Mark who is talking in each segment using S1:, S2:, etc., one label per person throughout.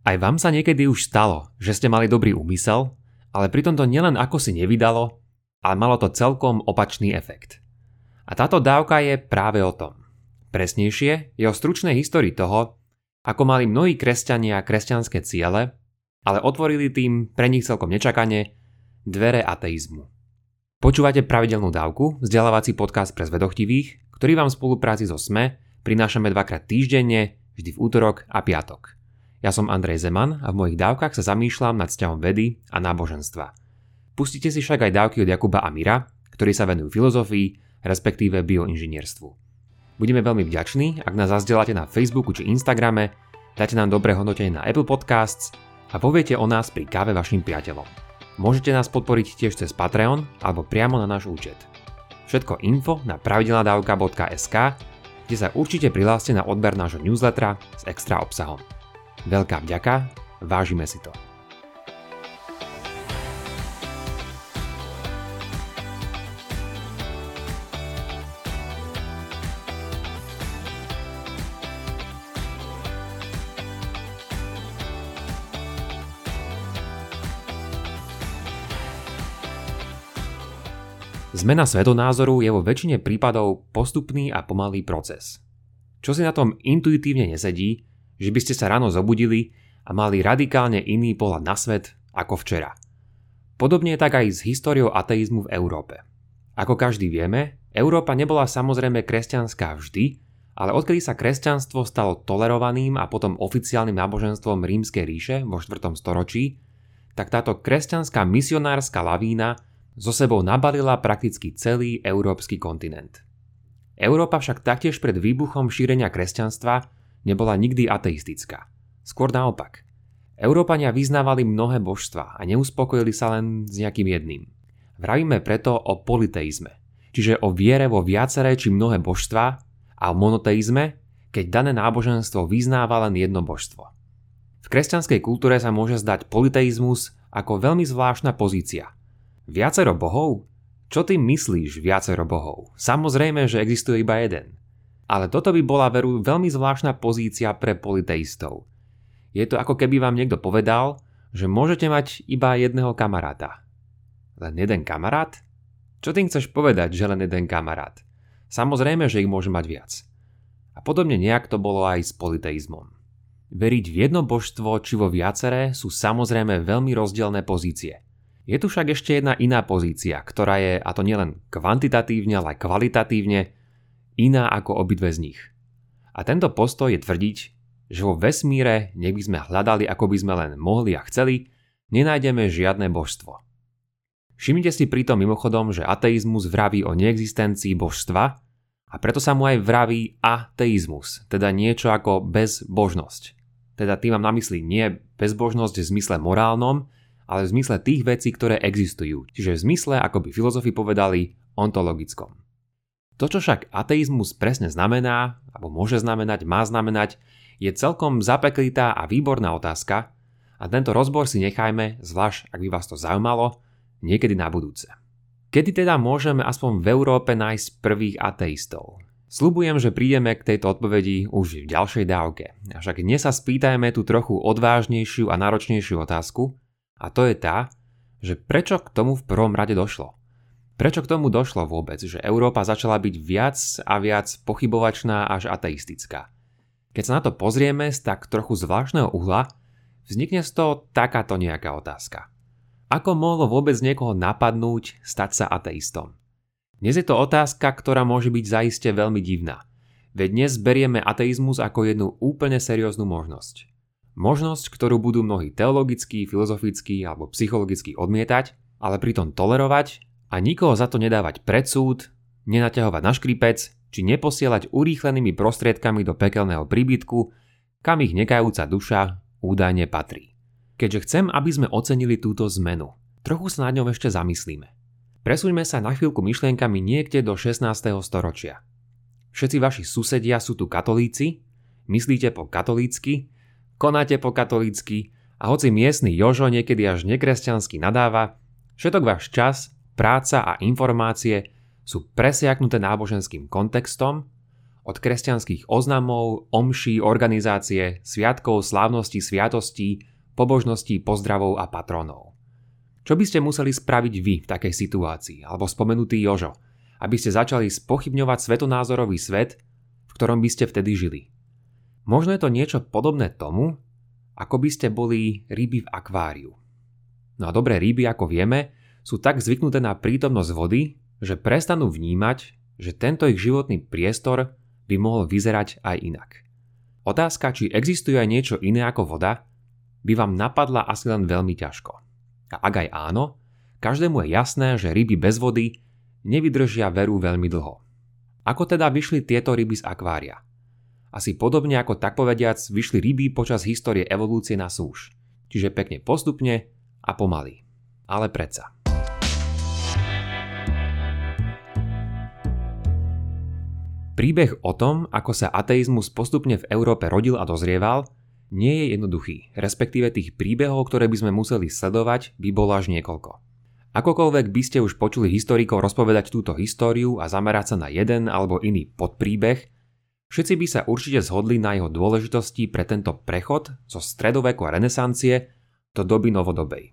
S1: Aj vám sa niekedy už stalo, že ste mali dobrý úmysel, ale pritom to nielen ako si nevydalo, ale malo to celkom opačný efekt. A táto dávka je práve o tom. Presnejšie je o stručnej histórii toho, ako mali mnohí kresťania kresťanské ciele, ale otvorili tým pre nich celkom nečakane dvere ateizmu. Počúvate pravidelnú dávku, vzdelávací podcast pre zvedochtivých, ktorý vám v spolupráci so SME prinášame dvakrát týždenne, vždy v útorok a piatok. Ja som Andrej Zeman a v mojich dávkach sa zamýšľam nad vzťahom vedy a náboženstva. Pustite si však aj dávky od Jakuba a Mira, ktorí sa venujú filozofii, respektíve bioinžinierstvu. Budeme veľmi vďační, ak nás zazdeláte na Facebooku či Instagrame, dáte nám dobré hodnotenie na Apple Podcasts a poviete o nás pri káve vašim priateľom. Môžete nás podporiť tiež cez Patreon alebo priamo na náš účet. Všetko info na pravidelnadavka.sk, kde sa určite prihláste na odber nášho newslettera s extra obsahom. Veľká vďaka, vážime si to. Zmena svetonázoru je vo väčšine prípadov postupný a pomalý proces. Čo si na tom intuitívne nesedí, že by ste sa ráno zobudili a mali radikálne iný pohľad na svet ako včera. Podobne je tak aj s históriou ateizmu v Európe. Ako každý vieme, Európa nebola samozrejme kresťanská vždy, ale odkedy sa kresťanstvo stalo tolerovaným a potom oficiálnym náboženstvom rímskej ríše vo 4. storočí, tak táto kresťanská misionárska lavína so sebou nabalila prakticky celý európsky kontinent. Európa však taktiež pred výbuchom šírenia kresťanstva nebola nikdy ateistická. Skôr naopak. Európania vyznávali mnohé božstva a neuspokojili sa len s nejakým jedným. Vravíme preto o politeizme, čiže o viere vo viaceré či mnohé božstva a o monoteizme, keď dané náboženstvo vyznáva len jedno božstvo. V kresťanskej kultúre sa môže zdať politeizmus ako veľmi zvláštna pozícia. Viacero bohov? Čo ty myslíš viacero bohov? Samozrejme, že existuje iba jeden. Ale toto by bola veru veľmi zvláštna pozícia pre politeistov. Je to ako keby vám niekto povedal, že môžete mať iba jedného kamaráta. Len jeden kamarát? Čo tým chceš povedať, že len jeden kamarát? Samozrejme, že ich môže mať viac. A podobne nejak to bolo aj s politeizmom. Veriť v jedno božstvo či vo viaceré sú samozrejme veľmi rozdielne pozície. Je tu však ešte jedna iná pozícia, ktorá je, a to nielen kvantitatívne, ale aj kvalitatívne, iná ako obidve z nich. A tento postoj je tvrdiť, že vo vesmíre, nech by sme hľadali ako by sme len mohli a chceli, nenájdeme žiadne božstvo. Všimnite si pritom mimochodom, že ateizmus vraví o neexistencii božstva a preto sa mu aj vraví ateizmus, teda niečo ako bezbožnosť. Teda tým mám na mysli nie bezbožnosť v zmysle morálnom, ale v zmysle tých vecí, ktoré existujú, čiže v zmysle, ako by filozofi povedali, ontologickom. To, čo však ateizmus presne znamená, alebo môže znamenať, má znamenať, je celkom zapeklitá a výborná otázka a tento rozbor si nechajme, zvlášť ak by vás to zaujímalo, niekedy na budúce. Kedy teda môžeme aspoň v Európe nájsť prvých ateistov? Sľubujem, že prídeme k tejto odpovedi už v ďalšej dávke. Avšak dnes sa spýtajme tú trochu odvážnejšiu a náročnejšiu otázku a to je tá, že prečo k tomu v prvom rade došlo? Prečo k tomu došlo vôbec, že Európa začala byť viac a viac pochybovačná až ateistická? Keď sa na to pozrieme z tak trochu zvláštneho uhla, vznikne z toho takáto nejaká otázka. Ako mohlo vôbec niekoho napadnúť stať sa ateistom? Dnes je to otázka, ktorá môže byť zaiste veľmi divná. Veď dnes berieme ateizmus ako jednu úplne serióznu možnosť. Možnosť, ktorú budú mnohí teologicky, filozoficky alebo psychologicky odmietať, ale pritom tolerovať a nikoho za to nedávať pred súd, nenaťahovať na škripec, či neposielať urýchlenými prostriedkami do pekelného príbytku, kam ich nekajúca duša údajne patrí. Keďže chcem, aby sme ocenili túto zmenu, trochu sa nad ňou ešte zamyslíme. Presuňme sa na chvíľku myšlienkami niekde do 16. storočia. Všetci vaši susedia sú tu katolíci, myslíte po katolícky, konáte po katolícky a hoci miestny Jožo niekedy až nekresťansky nadáva, všetok váš čas práca a informácie sú presiaknuté náboženským kontextom, od kresťanských oznamov, omší, organizácie, sviatkov, slávností, sviatostí, pobožností, pozdravov a patronov. Čo by ste museli spraviť vy v takej situácii, alebo spomenutý Jožo, aby ste začali spochybňovať svetonázorový svet, v ktorom by ste vtedy žili? Možno je to niečo podobné tomu, ako by ste boli ryby v akváriu. No a dobré ryby, ako vieme, sú tak zvyknuté na prítomnosť vody, že prestanú vnímať, že tento ich životný priestor by mohol vyzerať aj inak. Otázka, či existuje aj niečo iné ako voda, by vám napadla asi len veľmi ťažko. A ak aj áno, každému je jasné, že ryby bez vody nevydržia veru veľmi dlho. Ako teda vyšli tieto ryby z akvária? Asi podobne ako tak povediac vyšli ryby počas histórie evolúcie na súž. Čiže pekne postupne a pomaly. Ale predsa. Príbeh o tom, ako sa ateizmus postupne v Európe rodil a dozrieval, nie je jednoduchý, respektíve tých príbehov, ktoré by sme museli sledovať, by bolo až niekoľko. Akokoľvek by ste už počuli historikov rozpovedať túto históriu a zamerať sa na jeden alebo iný podpríbeh, všetci by sa určite zhodli na jeho dôležitosti pre tento prechod zo stredoveku a renesancie do doby novodobej.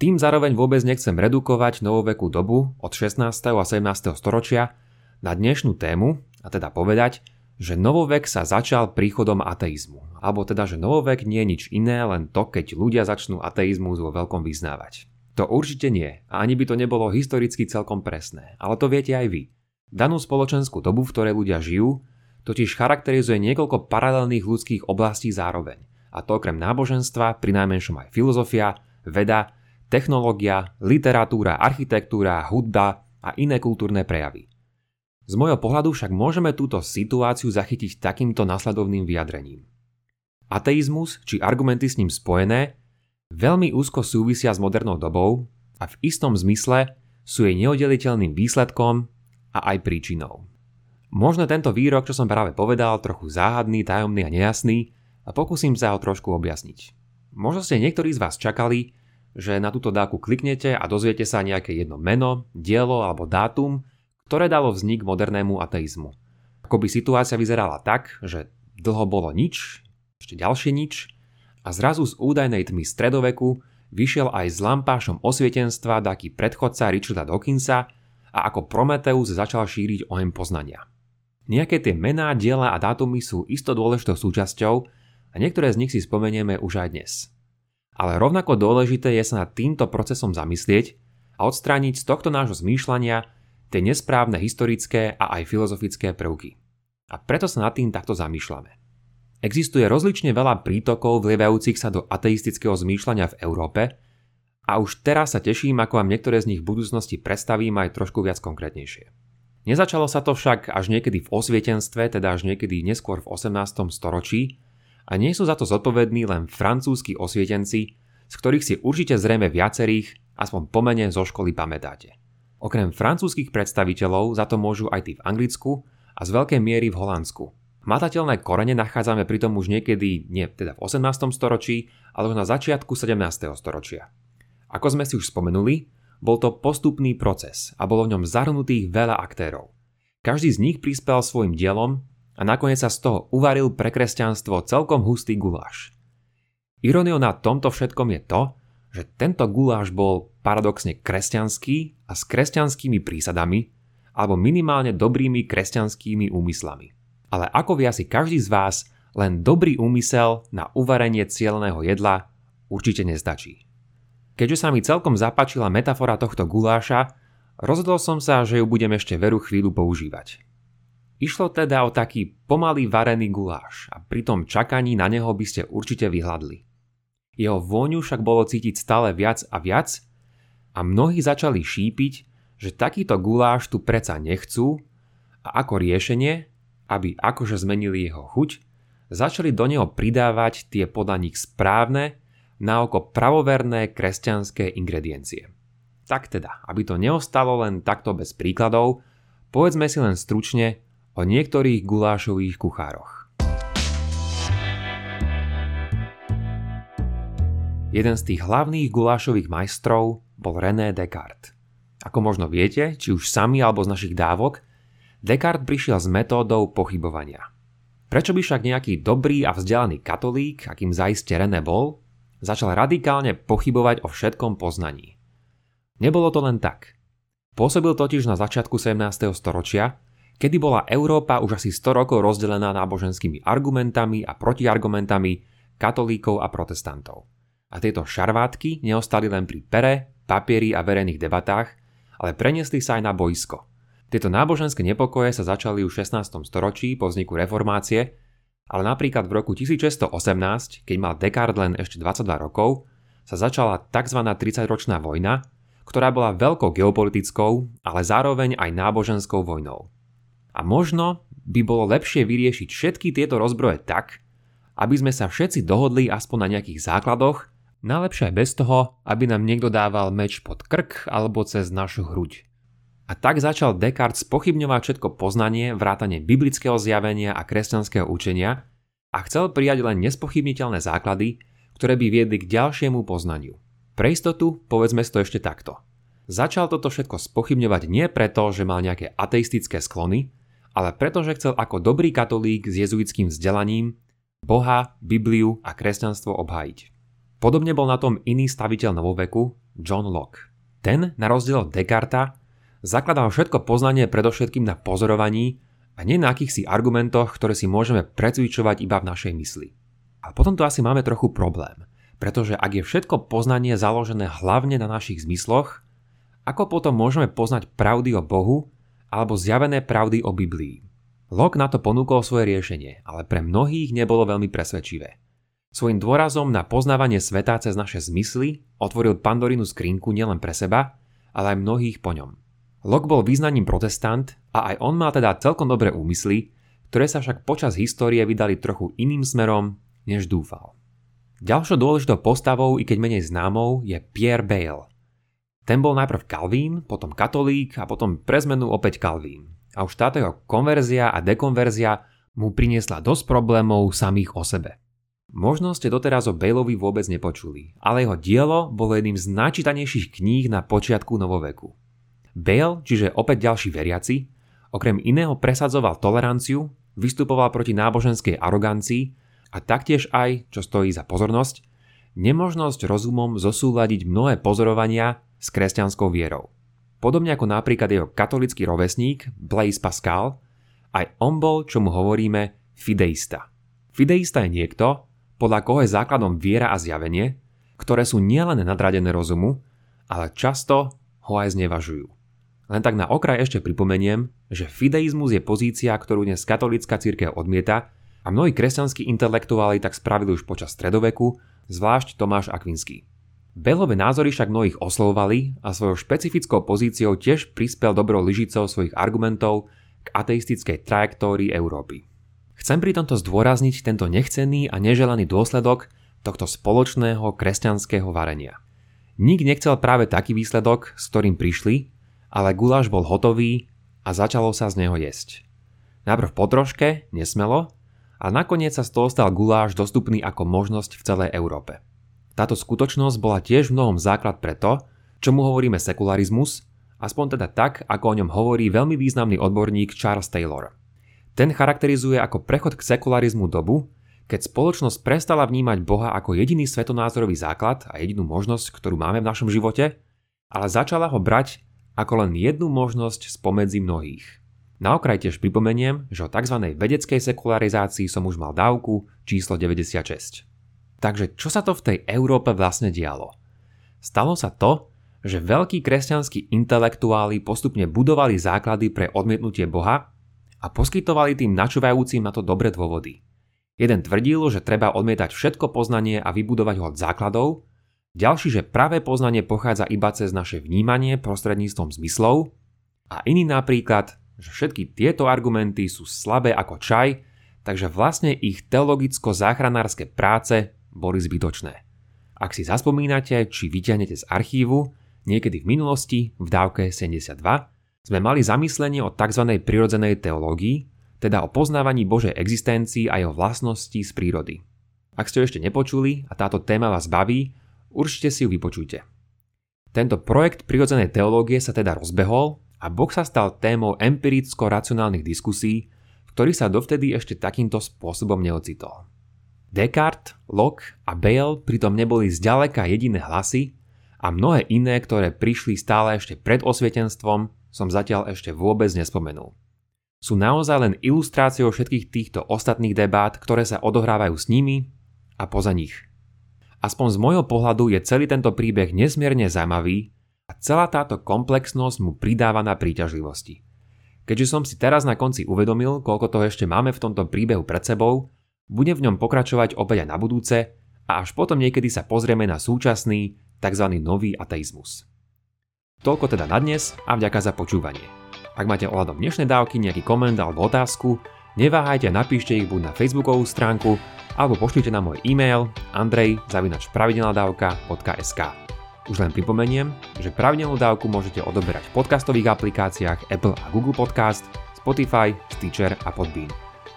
S1: Tým zároveň vôbec nechcem redukovať novovekú dobu od 16. a 17. storočia na dnešnú tému, a teda povedať, že novovek sa začal príchodom ateizmu. Alebo teda, že novovek nie je nič iné, len to, keď ľudia začnú ateizmus vo veľkom vyznávať. To určite nie, a ani by to nebolo historicky celkom presné, ale to viete aj vy. Danú spoločenskú dobu, v ktorej ľudia žijú, totiž charakterizuje niekoľko paralelných ľudských oblastí zároveň. A to okrem náboženstva, pri najmenšom aj filozofia, veda, technológia, literatúra, architektúra, hudba a iné kultúrne prejavy. Z môjho pohľadu však môžeme túto situáciu zachytiť takýmto nasledovným vyjadrením. Ateizmus, či argumenty s ním spojené, veľmi úzko súvisia s modernou dobou a v istom zmysle sú jej neoddeliteľným výsledkom a aj príčinou. Možno tento výrok, čo som práve povedal, trochu záhadný, tajomný a nejasný a pokúsim sa ho trošku objasniť. Možno ste niektorí z vás čakali, že na túto dáku kliknete a dozviete sa nejaké jedno meno, dielo alebo dátum, ktoré dalo vznik modernému ateizmu. Ako by situácia vyzerala tak, že dlho bolo nič, ešte ďalšie nič a zrazu z údajnej tmy stredoveku vyšiel aj s lampášom osvietenstva taký predchodca Richarda Dawkinsa a ako Prometeus začal šíriť ohem poznania. Nejaké tie mená, diela a dátumy sú isto dôležitou súčasťou a niektoré z nich si spomenieme už aj dnes. Ale rovnako dôležité je sa nad týmto procesom zamyslieť a odstrániť z tohto nášho zmýšľania tie nesprávne historické a aj filozofické prvky. A preto sa nad tým takto zamýšľame. Existuje rozlične veľa prítokov vlievajúcich sa do ateistického zmýšľania v Európe a už teraz sa teším, ako vám niektoré z nich v budúcnosti predstavím aj trošku viac konkrétnejšie. Nezačalo sa to však až niekedy v osvietenstve, teda až niekedy neskôr v 18. storočí a nie sú za to zodpovední len francúzski osvietenci, z ktorých si určite zrejme viacerých, aspoň pomene zo školy pamätáte. Okrem francúzskych predstaviteľov za to môžu aj tí v Anglicku a z veľkej miery v Holandsku. Matateľné korene nachádzame pritom už niekedy nie teda v 18. storočí, ale už na začiatku 17. storočia. Ako sme si už spomenuli, bol to postupný proces a bolo v ňom zahrnutých veľa aktérov. Každý z nich prispel svojim dielom a nakoniec sa z toho uvaril pre kresťanstvo celkom hustý guláš. Ironiou na tomto všetkom je to, že tento guláš bol paradoxne kresťanský a s kresťanskými prísadami, alebo minimálne dobrými kresťanskými úmyslami. Ale ako vie asi každý z vás, len dobrý úmysel na uvarenie cieľného jedla určite nestačí. Keďže sa mi celkom zapáčila metafora tohto guláša, rozhodol som sa, že ju budem ešte veru chvíľu používať. Išlo teda o taký pomalý varený guláš a pri tom čakaní na neho by ste určite vyhľadli. Jeho vôňu však bolo cítiť stále viac a viac a mnohí začali šípiť, že takýto guláš tu preca nechcú a ako riešenie, aby akože zmenili jeho chuť, začali do neho pridávať tie podľa nich správne, na oko pravoverné kresťanské ingrediencie. Tak teda, aby to neostalo len takto bez príkladov, povedzme si len stručne o niektorých gulášových kuchároch. Jeden z tých hlavných gulášových majstrov bol René Descartes. Ako možno viete, či už sami alebo z našich dávok, Descartes prišiel s metódou pochybovania. Prečo by však nejaký dobrý a vzdelaný katolík, akým zaiste René bol, začal radikálne pochybovať o všetkom poznaní? Nebolo to len tak. Pôsobil totiž na začiatku 17. storočia, kedy bola Európa už asi 100 rokov rozdelená náboženskými argumentami a protiargumentami katolíkov a protestantov. A tieto šarvátky neostali len pri pere, papieri a verejných debatách, ale preniesli sa aj na boisko – tieto náboženské nepokoje sa začali už v 16. storočí po vzniku reformácie, ale napríklad v roku 1618, keď mal Descartes len ešte 22 rokov, sa začala tzv. 30-ročná vojna, ktorá bola veľkou geopolitickou, ale zároveň aj náboženskou vojnou. A možno by bolo lepšie vyriešiť všetky tieto rozbroje tak, aby sme sa všetci dohodli aspoň na nejakých základoch, najlepšie aj bez toho, aby nám niekto dával meč pod krk alebo cez našu hruď. A tak začal Descartes spochybňovať všetko poznanie, vrátanie biblického zjavenia a kresťanského učenia a chcel prijať len nespochybniteľné základy, ktoré by viedli k ďalšiemu poznaniu. Pre istotu povedzme si to ešte takto. Začal toto všetko spochybňovať nie preto, že mal nejaké ateistické sklony, ale preto, že chcel ako dobrý katolík s jezuitským vzdelaním Boha, Bibliu a kresťanstvo obhájiť. Podobne bol na tom iný staviteľ novoveku, John Locke. Ten, na rozdiel od Descarta, zakladal všetko poznanie predovšetkým na pozorovaní a nie na akýchsi argumentoch, ktoré si môžeme precvičovať iba v našej mysli. A potom tu asi máme trochu problém, pretože ak je všetko poznanie založené hlavne na našich zmysloch, ako potom môžeme poznať pravdy o Bohu alebo zjavené pravdy o Biblii? Locke na to ponúkol svoje riešenie, ale pre mnohých nebolo veľmi presvedčivé. Svojim dôrazom na poznávanie sveta cez naše zmysly otvoril Pandorinu skrinku nielen pre seba, ale aj mnohých po ňom. Locke bol význaním protestant a aj on mal teda celkom dobré úmysly, ktoré sa však počas histórie vydali trochu iným smerom, než dúfal. Ďalšou dôležitou postavou, i keď menej známou, je Pierre Bayle. Ten bol najprv Calvín, potom katolík a potom pre zmenu opäť Calvín. A už táto jeho konverzia a dekonverzia mu priniesla dosť problémov samých o sebe. Možno ste doteraz o Baleovi vôbec nepočuli, ale jeho dielo bolo jedným z najčítanejších kníh na počiatku novoveku. Bale, čiže opäť ďalší veriaci, okrem iného presadzoval toleranciu, vystupoval proti náboženskej arogancii a taktiež aj, čo stojí za pozornosť, nemožnosť rozumom zosúľadiť mnohé pozorovania s kresťanskou vierou. Podobne ako napríklad jeho katolický rovesník Blaise Pascal, aj on bol, čo mu hovoríme, fideista. Fideista je niekto, podľa koho je základom viera a zjavenie, ktoré sú nielen nadradené rozumu, ale často ho aj znevažujú. Len tak na okraj ešte pripomeniem, že fideizmus je pozícia, ktorú dnes katolická církev odmieta a mnohí kresťanskí intelektuáli tak spravili už počas stredoveku, zvlášť Tomáš Akvinský. Belové názory však mnohých oslovovali a svojou špecifickou pozíciou tiež prispel dobrou lyžicou svojich argumentov k ateistickej trajektórii Európy. Chcem pri tomto zdôrazniť tento nechcený a neželaný dôsledok tohto spoločného kresťanského varenia. Nik nechcel práve taký výsledok, s ktorým prišli, ale guláš bol hotový a začalo sa z neho jesť. Najprv po troške, nesmelo, a nakoniec sa z toho stal guláš dostupný ako možnosť v celej Európe. Táto skutočnosť bola tiež v mnohom základ pre to, čomu hovoríme sekularizmus, aspoň teda tak, ako o ňom hovorí veľmi významný odborník Charles Taylor. Ten charakterizuje ako prechod k sekularizmu dobu, keď spoločnosť prestala vnímať Boha ako jediný svetonázorový základ a jedinú možnosť, ktorú máme v našom živote, ale začala ho brať ako len jednu možnosť spomedzi mnohých. Na okraj tiež pripomeniem, že o tzv. vedeckej sekularizácii som už mal dávku číslo 96. Takže čo sa to v tej Európe vlastne dialo? Stalo sa to, že veľkí kresťanskí intelektuáli postupne budovali základy pre odmietnutie Boha a poskytovali tým načúvajúcim na to dobré dôvody. Jeden tvrdil, že treba odmietať všetko poznanie a vybudovať ho od základov, ďalší, že pravé poznanie pochádza iba cez naše vnímanie prostredníctvom zmyslov a iný napríklad, že všetky tieto argumenty sú slabé ako čaj, takže vlastne ich teologicko-záchranárske práce boli zbytočné. Ak si zaspomínate, či vyťahnete z archívu, niekedy v minulosti, v dávke 72, sme mali zamyslenie o tzv. prirodzenej teológii, teda o poznávaní Božej existencii a jeho vlastností z prírody. Ak ste ho ešte nepočuli a táto téma vás baví, Určite si ju vypočujte. Tento projekt prirodzenej teológie sa teda rozbehol a Boh sa stal témou empiricko-racionálnych diskusí, v ktorých sa dovtedy ešte takýmto spôsobom neocitol. Descartes, Locke a Bale pritom neboli zďaleka jediné hlasy a mnohé iné, ktoré prišli stále ešte pred osvietenstvom, som zatiaľ ešte vôbec nespomenul. Sú naozaj len ilustráciou všetkých týchto ostatných debát, ktoré sa odohrávajú s nimi a poza nich. Aspoň z môjho pohľadu je celý tento príbeh nesmierne zaujímavý a celá táto komplexnosť mu pridáva na príťažlivosti. Keďže som si teraz na konci uvedomil, koľko toho ešte máme v tomto príbehu pred sebou, budem v ňom pokračovať opäť aj na budúce a až potom niekedy sa pozrieme na súčasný, tzv. nový ateizmus. Toľko teda na dnes a vďaka za počúvanie. Ak máte ohľadom dnešnej dávky nejaký koment alebo otázku, neváhajte a napíšte ich buď na facebookovú stránku alebo pošlite na môj e-mail andrej.pravidelnadavka.sk už len pripomeniem, že pravidelnú dávku môžete odoberať v podcastových aplikáciách Apple a Google Podcast, Spotify, Stitcher a Podbean.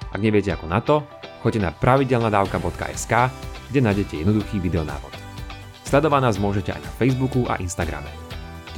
S1: Ak neviete ako na to, choďte na pravidelnadavka.sk, kde nájdete jednoduchý videonávod. Sledovať nás môžete aj na Facebooku a Instagrame.